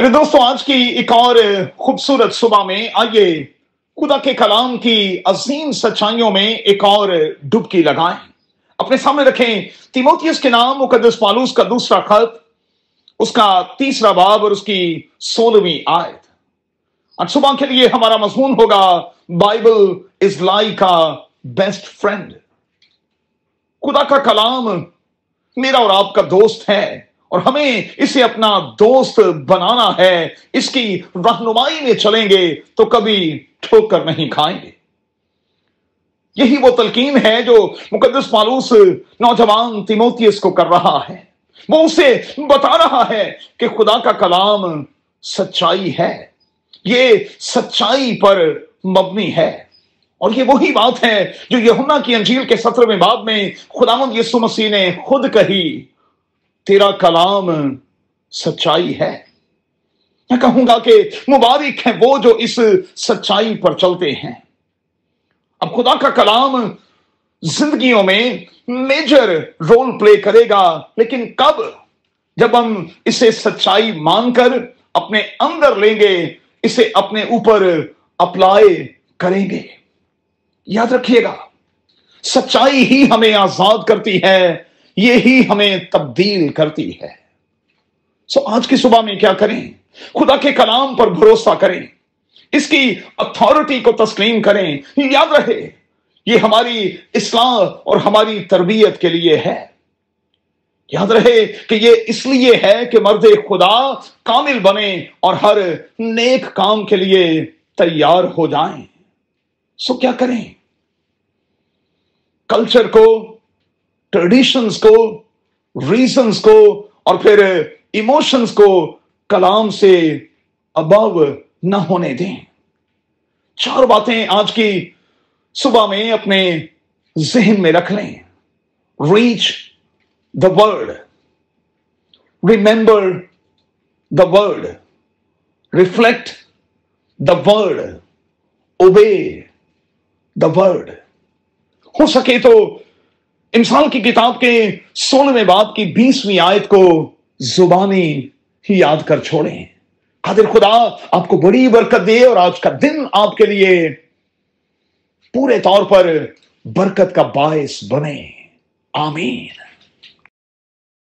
میرے دوستوں آج کی ایک اور خوبصورت صبح میں آئیے خدا کے کلام کی عظیم سچائیوں میں ایک اور ڈبکی لگائیں۔ اپنے سامنے رکھیں تیموتیس کے نام، مقدس پالوس کا دوسرا خط، اس کا تیسرا باب اور اس کی سولہویں آیت۔ آج صبح کے لیے ہمارا مضمون ہوگا بائبل از لائی کا بیسٹ فرینڈ۔ خدا کا کلام میرا اور آپ کا دوست ہے۔ اور ہمیں اسے اپنا دوست بنانا ہے، اس کی رہنمائی میں چلیں گے تو کبھی ٹھوکر نہیں کھائیں گے۔ یہی وہ تلقین ہے جو مقدس پالوس نوجوان تیموتیس کو کر رہا ہے۔ وہ اسے بتا رہا ہے کہ خدا کا کلام سچائی ہے۔ یہ سچائی پر مبنی ہے۔ اور یہ وہی بات ہے جو یہونا کی انجیل کے سطر میں بعد میں خداوند یسو مسیح نے خود کہی۔ تیرا کلام سچائی ہے۔ میں کہوں گا کہ مبارک ہے وہ جو اس سچائی پر چلتے ہیں۔ اب خدا کا کلام زندگیوں میں میجر رول پلے کرے گا، لیکن کب؟ جب ہم اسے سچائی مان کر اپنے اندر لیں گے، اسے اپنے اوپر اپلائی کریں گے۔ یاد رکھیے گا، سچائی ہی ہمیں آزاد کرتی ہے۔ یہی ہمیں تبدیل کرتی ہے۔ سو آج کی صبح میں کیا کریں؟ خدا کے کلام پر بھروسہ کریں۔ اس کی اتھارٹی کو تسلیم کریں۔ یاد رہے، یہ ہماری اصلاح اور ہماری تربیت کے لیے ہے۔ یاد رہے کہ یہ اس لیے ہے کہ مرد خدا کامل بنے اور ہر نیک کام کے لیے تیار ہو جائیں۔ سو کیا کریں؟ کلچر کو ٹریڈیشنز کو ریزنز کو اور پھر ایموشنز کو کلام سے ابو نہ ہونے دیں چار باتیں آج کی صبح میں اپنے ذہن میں رکھ لیں reach the word remember the word reflect the word obey the word ہو سکے تو انسان کی کتاب کے سولہویں باپ کی بیسویں آیت کو زبانی ہی یاد کر چھوڑیں۔ قادر خدا، آپ کو بڑی برکت دے اور آج کا دن آپ کے لیے پورے طور پر برکت کا باعث بنے۔ آمین۔